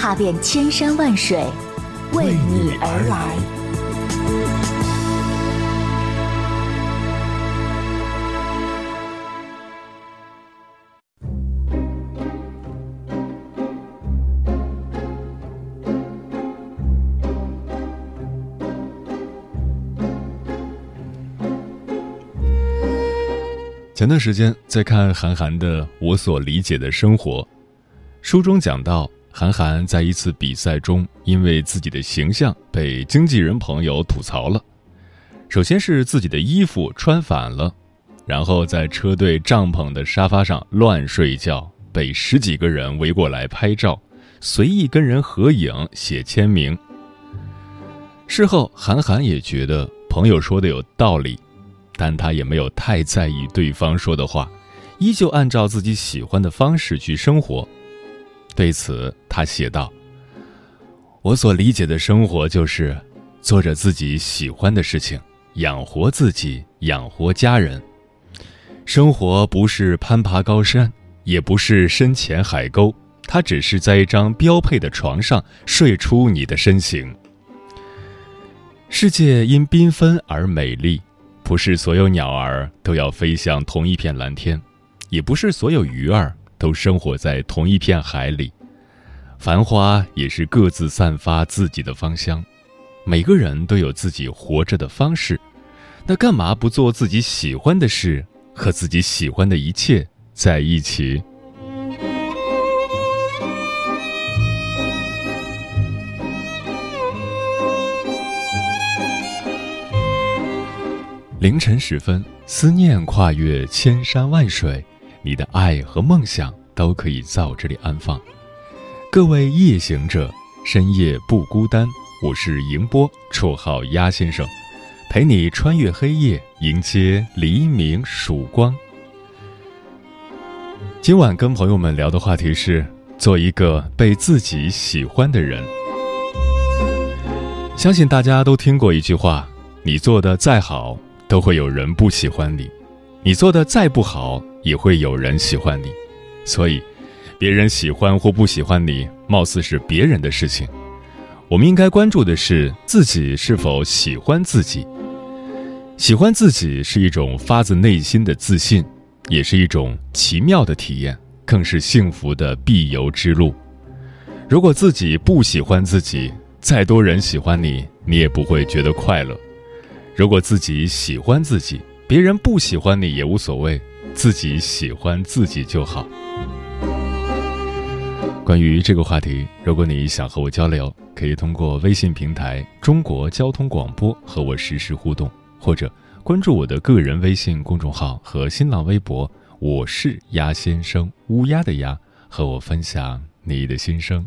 踏遍千山万水，为你而来。前段时间在看韩寒的《我所理解的生活》，书中讲到，韩寒在一次比赛中，因为自己的形象被经纪人朋友吐槽了。首先是自己的衣服穿反了，然后在车队帐篷的沙发上乱睡觉，被十几个人围过来拍照，随意跟人合影、写签名。事后，韩寒也觉得朋友说的有道理。但他也没有太在意对方说的话，依旧按照自己喜欢的方式去生活。对此，他写道：“我所理解的生活，就是做着自己喜欢的事情，养活自己，养活家人。生活不是攀爬高山，也不是深潜海沟，它只是在一张标配的床上睡出你的身形。世界因缤纷而美丽。”不是所有鸟儿都要飞向同一片蓝天，也不是所有鱼儿都生活在同一片海里。繁花也是各自散发自己的芳香，每个人都有自己活着的方式。那干嘛不做自己喜欢的事，和自己喜欢的一切在一起？凌晨时分，思念跨越千山万水，你的爱和梦想都可以在我这里安放。各位夜行者，深夜不孤单。我是迎波，绰号鸭先生，陪你穿越黑夜，迎接黎明曙光。今晚跟朋友们聊的话题是：做一个被自己喜欢的人。相信大家都听过一句话：你做的再好。都会有人不喜欢你，你做的再不好，也会有人喜欢你。所以，别人喜欢或不喜欢你，貌似是别人的事情。我们应该关注的是自己是否喜欢自己。喜欢自己是一种发自内心的自信，也是一种奇妙的体验，更是幸福的必由之路。如果自己不喜欢自己，再多人喜欢你，你也不会觉得快乐。如果自己喜欢自己，别人不喜欢你也无所谓，自己喜欢自己就好。关于这个话题，如果你想和我交流，可以通过微信平台“中国交通广播”和我实时互动，或者关注我的个人微信公众号和新浪微博“我是鸭先生”（乌鸦的鸭），和我分享你的心声。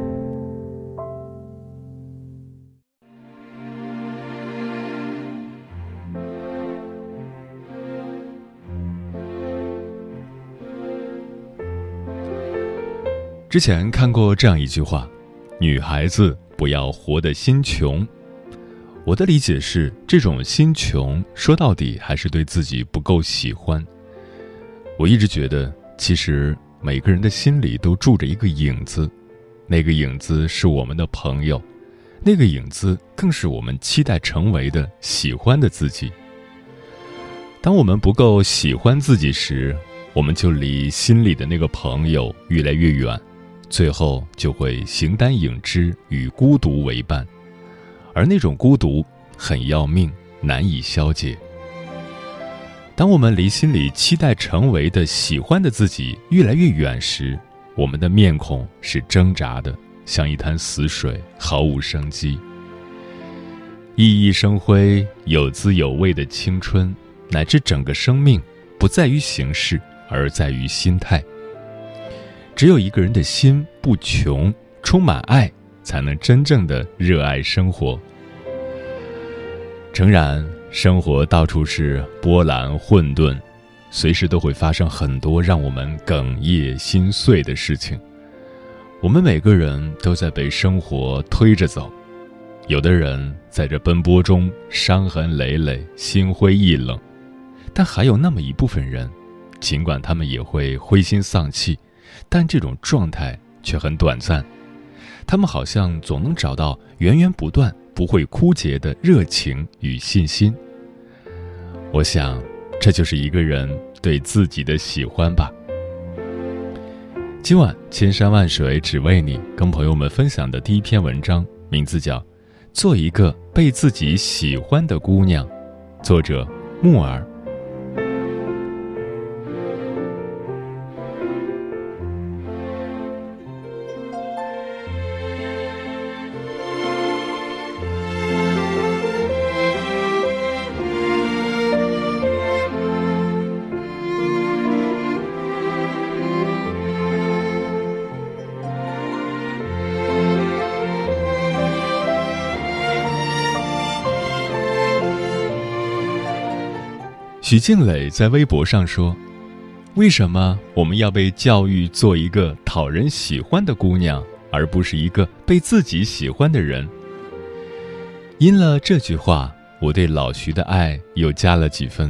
之前看过这样一句话：“女孩子不要活得心穷。”我的理解是，这种心穷说到底还是对自己不够喜欢。我一直觉得，其实每个人的心里都住着一个影子，那个影子是我们的朋友，那个影子更是我们期待成为的喜欢的自己。当我们不够喜欢自己时，我们就离心里的那个朋友越来越远。最后就会形单影只，与孤独为伴，而那种孤独很要命，难以消解。当我们离心里期待成为的喜欢的自己越来越远时，我们的面孔是挣扎的，像一滩死水，毫无生机。熠熠生辉、有滋有味的青春，乃至整个生命，不在于形式，而在于心态。只有一个人的心不穷，充满爱，才能真正的热爱生活。诚然，生活到处是波澜混沌，随时都会发生很多让我们哽咽心碎的事情。我们每个人都在被生活推着走，有的人在这奔波中伤痕累累、心灰意冷，但还有那么一部分人，尽管他们也会灰心丧气。但这种状态却很短暂，他们好像总能找到源源不断、不会枯竭的热情与信心。我想，这就是一个人对自己的喜欢吧。今晚千山万水只为你，跟朋友们分享的第一篇文章，名字叫《做一个被自己喜欢的姑娘》，作者木耳。徐静蕾在微博上说：“为什么我们要被教育做一个讨人喜欢的姑娘，而不是一个被自己喜欢的人？”因了这句话，我对老徐的爱又加了几分。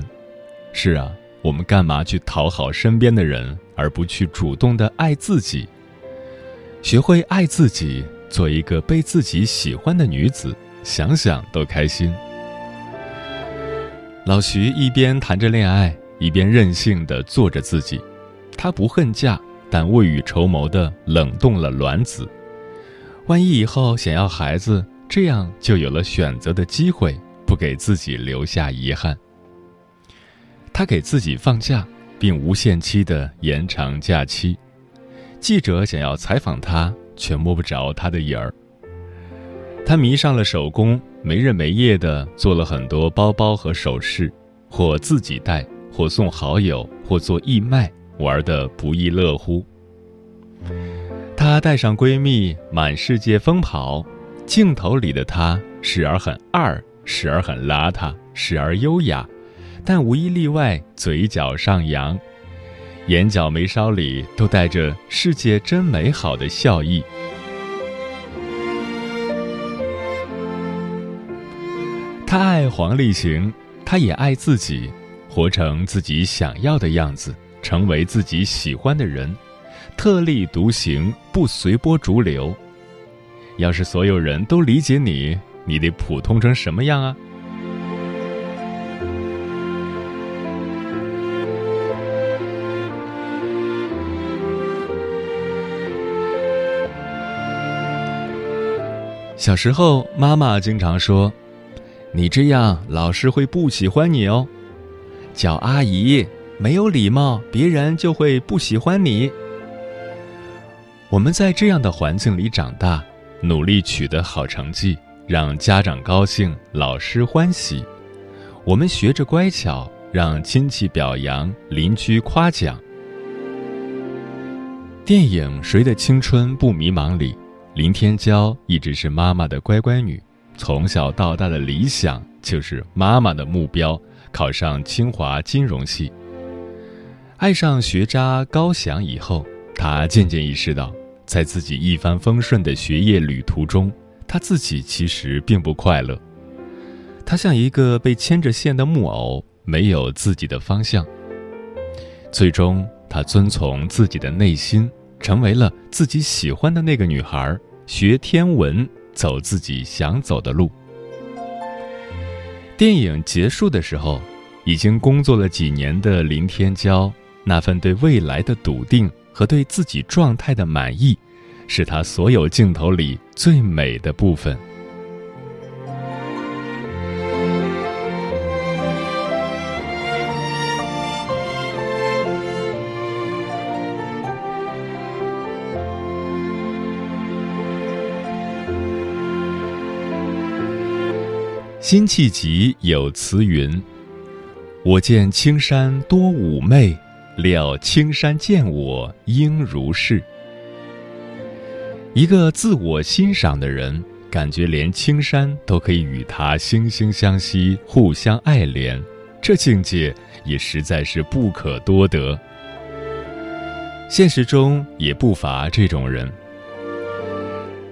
是啊，我们干嘛去讨好身边的人，而不去主动的爱自己？学会爱自己，做一个被自己喜欢的女子，想想都开心。老徐一边谈着恋爱，一边任性的做着自己。他不恨嫁，但未雨绸缪的冷冻了卵子。万一以后想要孩子，这样就有了选择的机会，不给自己留下遗憾。他给自己放假，并无限期的延长假期。记者想要采访他，却摸不着他的影儿。他迷上了手工。没日没夜地做了很多包包和首饰，或自己戴，或送好友，或做义卖，玩得不亦乐乎。她带上闺蜜满世界疯跑，镜头里的她时而很二，时而很邋遢，时而优雅，但无一例外嘴角上扬，眼角眉梢里都带着“世界真美好”的笑意。他爱黄立行，他也爱自己，活成自己想要的样子，成为自己喜欢的人，特立独行，不随波逐流。要是所有人都理解你，你得普通成什么样啊？小时候，妈妈经常说：“你这样，老师会不喜欢你哦。叫阿姨没有礼貌，别人就会不喜欢你。”我们在这样的环境里长大，努力取得好成绩，让家长高兴，老师欢喜。我们学着乖巧，让亲戚表扬，邻居夸奖。电影《谁的青春不迷茫》里。林天骄一直是妈妈的乖乖女，从小到大的理想就是妈妈的目标，考上清华金融系。爱上学渣高翔以后，他渐渐意识到，在自己一帆风顺的学业旅途中，他自己其实并不快乐。他像一个被牵着线的木偶，没有自己的方向。最终，他遵从自己的内心。成为了自己喜欢的那个女孩，学天文，走自己想走的路。电影结束的时候，已经工作了几年的林天骄，那份对未来的笃定和对自己状态的满意，是他所有镜头里最美的部分。辛弃疾有词云：“我见青山多妩媚，料青山见我应如是。”一个自我欣赏的人，感觉连青山都可以与他惺惺相惜、互相爱怜，这境界也实在是不可多得。现实中也不乏这种人。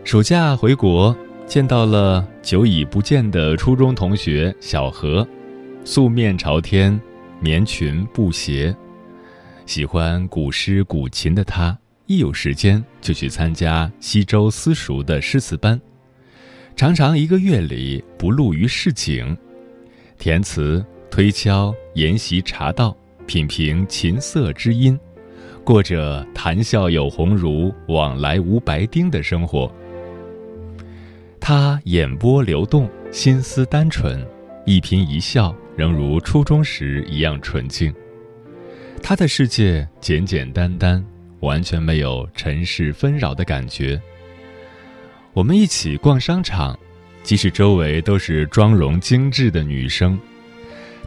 暑假回国。见到了久已不见的初中同学小何，素面朝天，棉裙布鞋，喜欢古诗古琴的他，一有时间就去参加西周私塾的诗词班，常常一个月里不露于市井，填词、推敲、研习茶道，品评琴瑟之音，过着谈笑有鸿儒，往来无白丁的生活。他眼波流动，心思单纯，一颦一笑仍如初中时一样纯净。他的世界简简单单，完全没有尘世纷扰的感觉。我们一起逛商场，即使周围都是妆容精致的女生，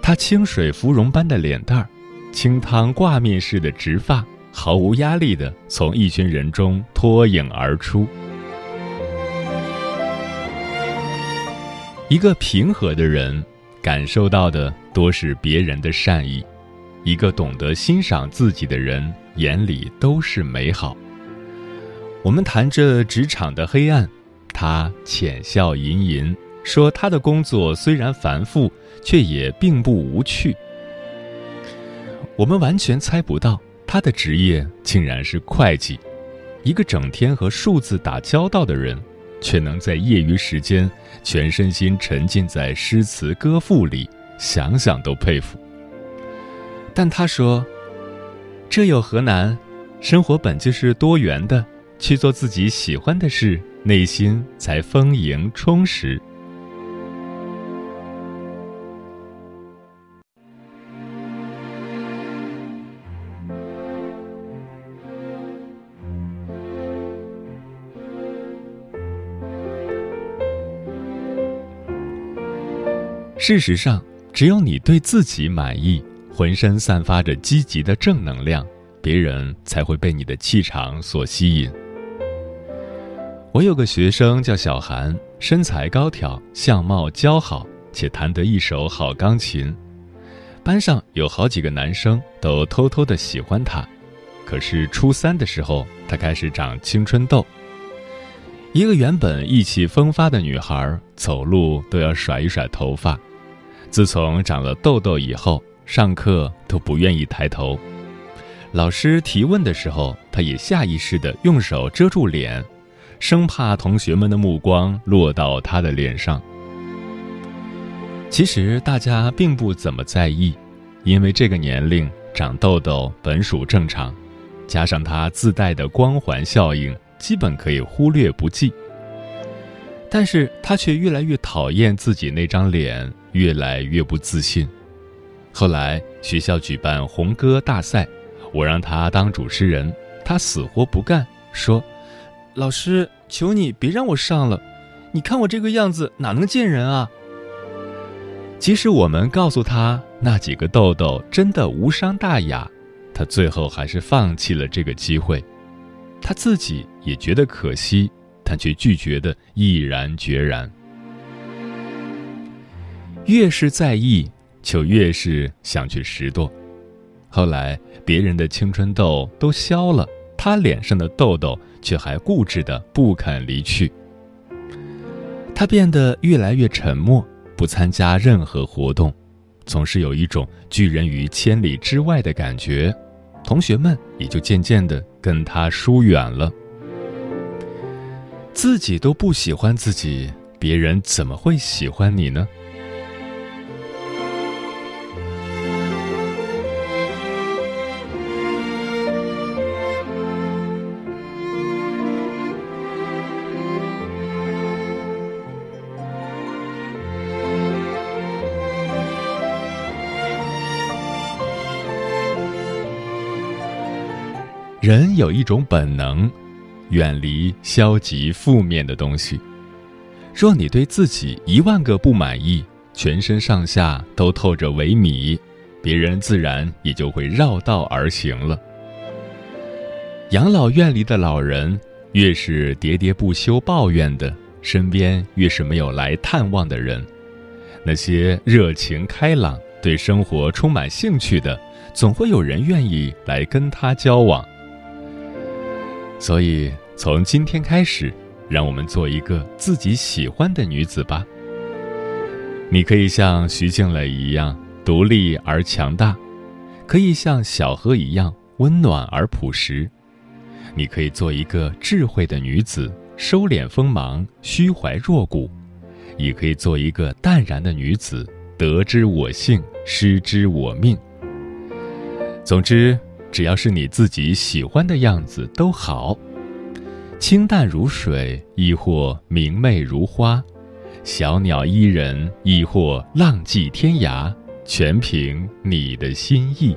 他清水芙蓉般的脸蛋儿，清汤挂面似的直发，毫无压力的从一群人中脱颖而出。一个平和的人，感受到的多是别人的善意；一个懂得欣赏自己的人，眼里都是美好。我们谈着职场的黑暗，他浅笑吟吟说：“他的工作虽然繁复，却也并不无趣。”我们完全猜不到他的职业竟然是会计，一个整天和数字打交道的人。却能在业余时间全身心沉浸在诗词歌赋里，想想都佩服。但他说：“这有何难？生活本就是多元的，去做自己喜欢的事，内心才丰盈充实。”事实上，只有你对自己满意，浑身散发着积极的正能量，别人才会被你的气场所吸引。我有个学生叫小韩，身材高挑，相貌姣好，且弹得一手好钢琴。班上有好几个男生都偷偷的喜欢他。可是初三的时候，他开始长青春痘。一个原本意气风发的女孩，走路都要甩一甩头发。自从长了痘痘以后，上课都不愿意抬头。老师提问的时候，他也下意识地用手遮住脸，生怕同学们的目光落到他的脸上。其实大家并不怎么在意，因为这个年龄长痘痘本属正常，加上他自带的光环效应，基本可以忽略不计。但是他却越来越讨厌自己那张脸，越来越不自信。后来学校举办红歌大赛。我让他当主持人，他死活不干，说：“老师，求你别让我上了，你看我这个样子哪能见人啊？”即使我们告诉他那几个痘痘真的无伤大雅，他最后还是放弃了这个机会。他自己也觉得可惜，但却拒绝的毅然决然。越是在意，就越是想去拾掇。后来，别人的青春痘都消了，他脸上的痘痘却还固执的不肯离去。他变得越来越沉默，不参加任何活动，总是有一种拒人于千里之外的感觉。同学们也就渐渐的跟他疏远了。自己都不喜欢自己，别人怎么会喜欢你呢？人有一种本能，远离消极负面的东西。若你对自己一万个不满意，全身上下都透着萎靡，别人自然也就会绕道而行了。养老院里的老人，越是喋喋不休抱怨的，身边越是没有来探望的人。那些热情开朗、对生活充满兴趣的，总会有人愿意来跟他交往。所以，从今天开始，让我们做一个自己喜欢的女子吧。你可以像徐静蕾一样独立而强大，可以像小何一样温暖而朴实。你可以做一个智慧的女子，收敛锋芒，虚怀若谷；也可以做一个淡然的女子，得之我幸，失之我命。总之。只要是你自己喜欢的样子都好，清淡如水，亦或明媚如花；小鸟依人，亦或浪迹天涯，全凭你的心意。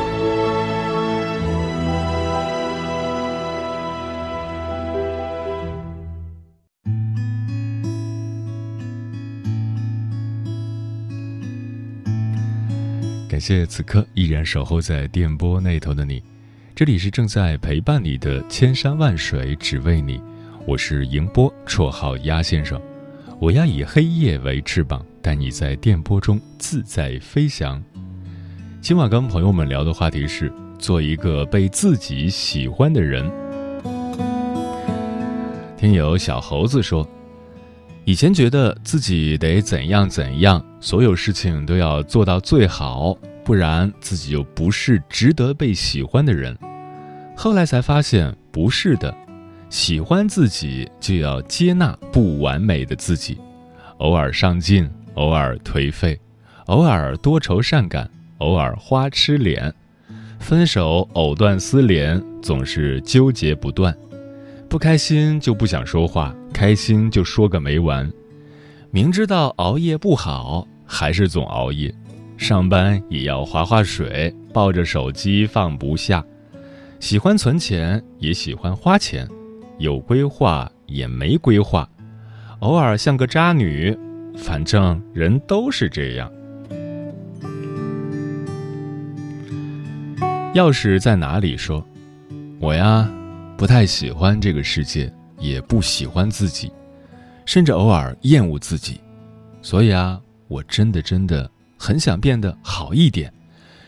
谢此刻依然守候在电波那头的你，这里是正在陪伴你的千山万水只为你，我是迎波，绰号鸭先生，我要以黑夜为翅膀，带你在电波中自在飞翔。今晚跟朋友们聊的话题是做一个被自己喜欢的人。听友小猴子说，以前觉得自己得怎样怎样，所有事情都要做到最好。不然自己就不是值得被喜欢的人。后来才发现不是的，喜欢自己就要接纳不完美的自己，偶尔上进，偶尔颓废，偶尔多愁善感，偶尔花痴脸，分手藕断丝连，总是纠结不断。不开心就不想说话，开心就说个没完。明知道熬夜不好，还是总熬夜。上班也要划划水，抱着手机放不下。喜欢存钱，也喜欢花钱，有规划也没规划，偶尔像个渣女。反正人都是这样。钥匙在哪里？说，我呀，不太喜欢这个世界，也不喜欢自己，甚至偶尔厌恶自己。所以啊，我真的真的。很想变得好一点，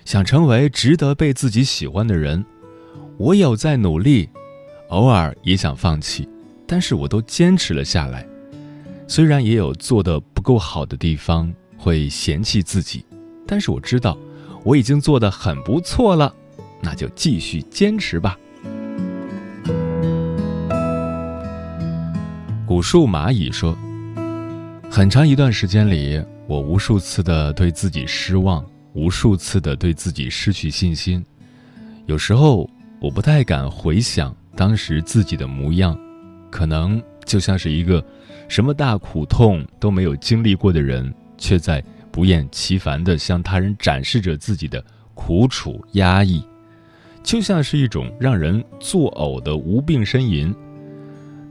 想成为值得被自己喜欢的人。我有在努力，偶尔也想放弃，但是我都坚持了下来。虽然也有做的不够好的地方，会嫌弃自己，但是我知道我已经做的很不错了，那就继续坚持吧。古树蚂蚁说：“很长一段时间里。”我无数次的对自己失望，无数次的对自己失去信心。有时候我不太敢回想当时自己的模样，可能就像是一个什么大苦痛都没有经历过的人，却在不厌其烦的向他人展示着自己的苦楚压抑，就像是一种让人作呕的无病呻吟。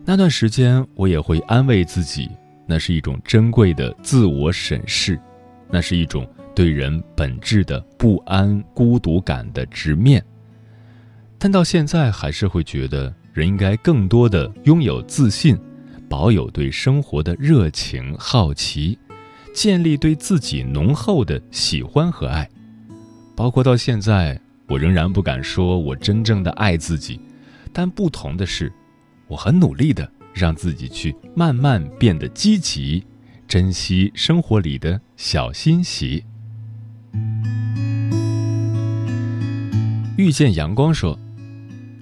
那段时间，我也会安慰自己。那是一种珍贵的自我审视，那是一种对人本质的不安、孤独感的直面。但到现在，还是会觉得人应该更多的拥有自信，保有对生活的热情、好奇，建立对自己浓厚的喜欢和爱。包括到现在，我仍然不敢说我真正的爱自己，但不同的是，我很努力的。让自己去慢慢变得积极，珍惜生活里的小欣喜。遇见阳光说：“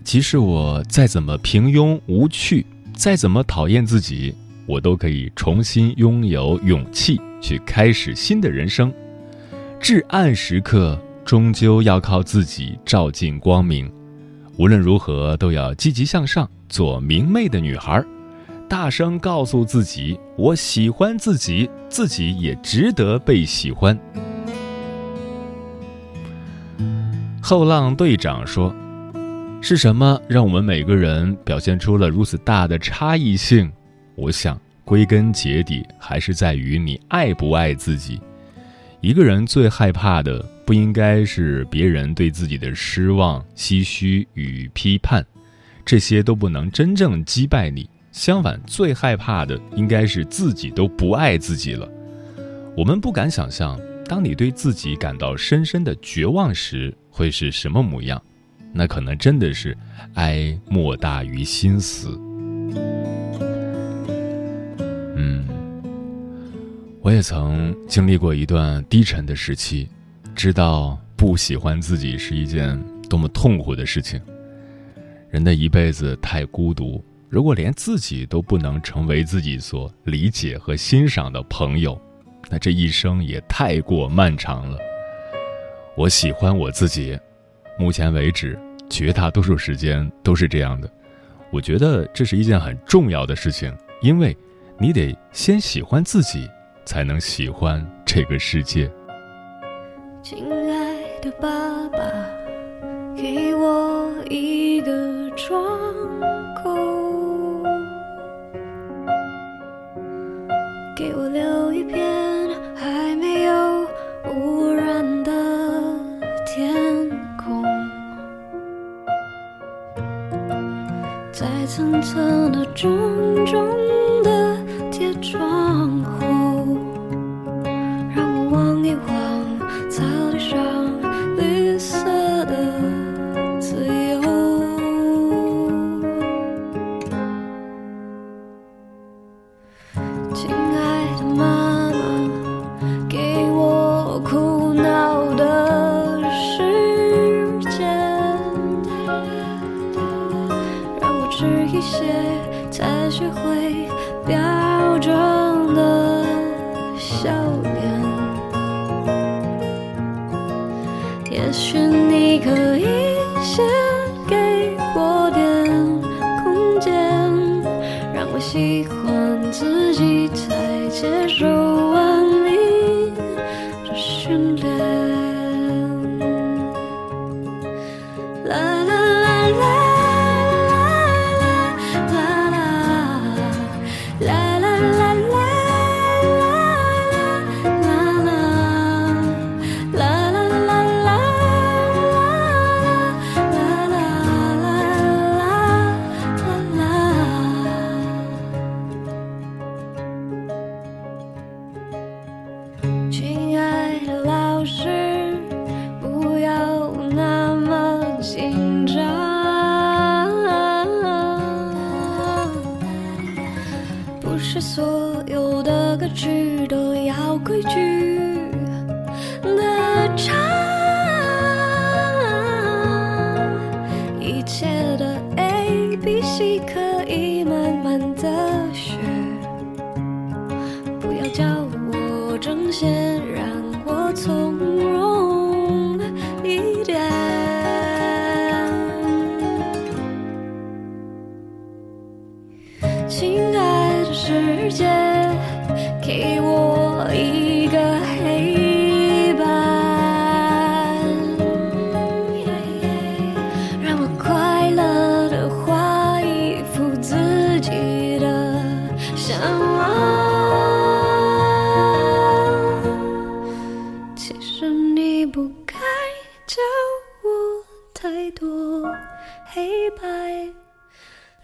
即使我再怎么平庸无趣，再怎么讨厌自己，我都可以重新拥有勇气去开始新的人生。至暗时刻，终究要靠自己照进光明。无论如何，都要积极向上，做明媚的女孩。”大声告诉自己：“我喜欢自己，自己也值得被喜欢。”后浪队长说：“是什么让我们每个人表现出了如此大的差异性？我想，归根结底还是在于你爱不爱自己。一个人最害怕的，不应该是别人对自己的失望、唏嘘与批判，这些都不能真正击败你。”相反，最害怕的应该是自己都不爱自己了。我们不敢想象，当你对自己感到深深的绝望时，会是什么模样？那可能真的是哀莫大于心死。嗯，我也曾经历过一段低沉的时期，知道不喜欢自己是一件多么痛苦的事情。人的一辈子太孤独。如果连自己都不能成为自己所理解和欣赏的朋友，那这一生也太过漫长了。我喜欢我自己，目前为止，绝大多数时间都是这样的。我觉得这是一件很重要的事情，因为你得先喜欢自己，才能喜欢这个世界。亲爱的爸爸，给我一也许你可以有的歌曲都要规矩。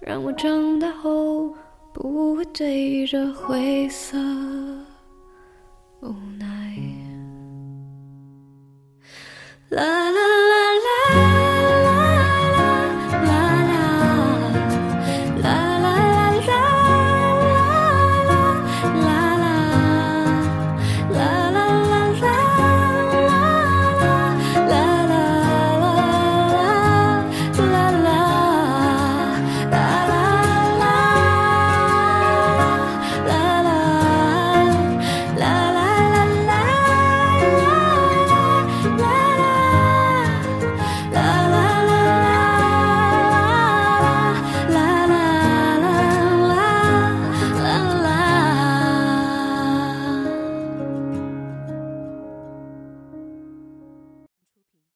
让我长大后不会对着灰色无奈。啦啦啦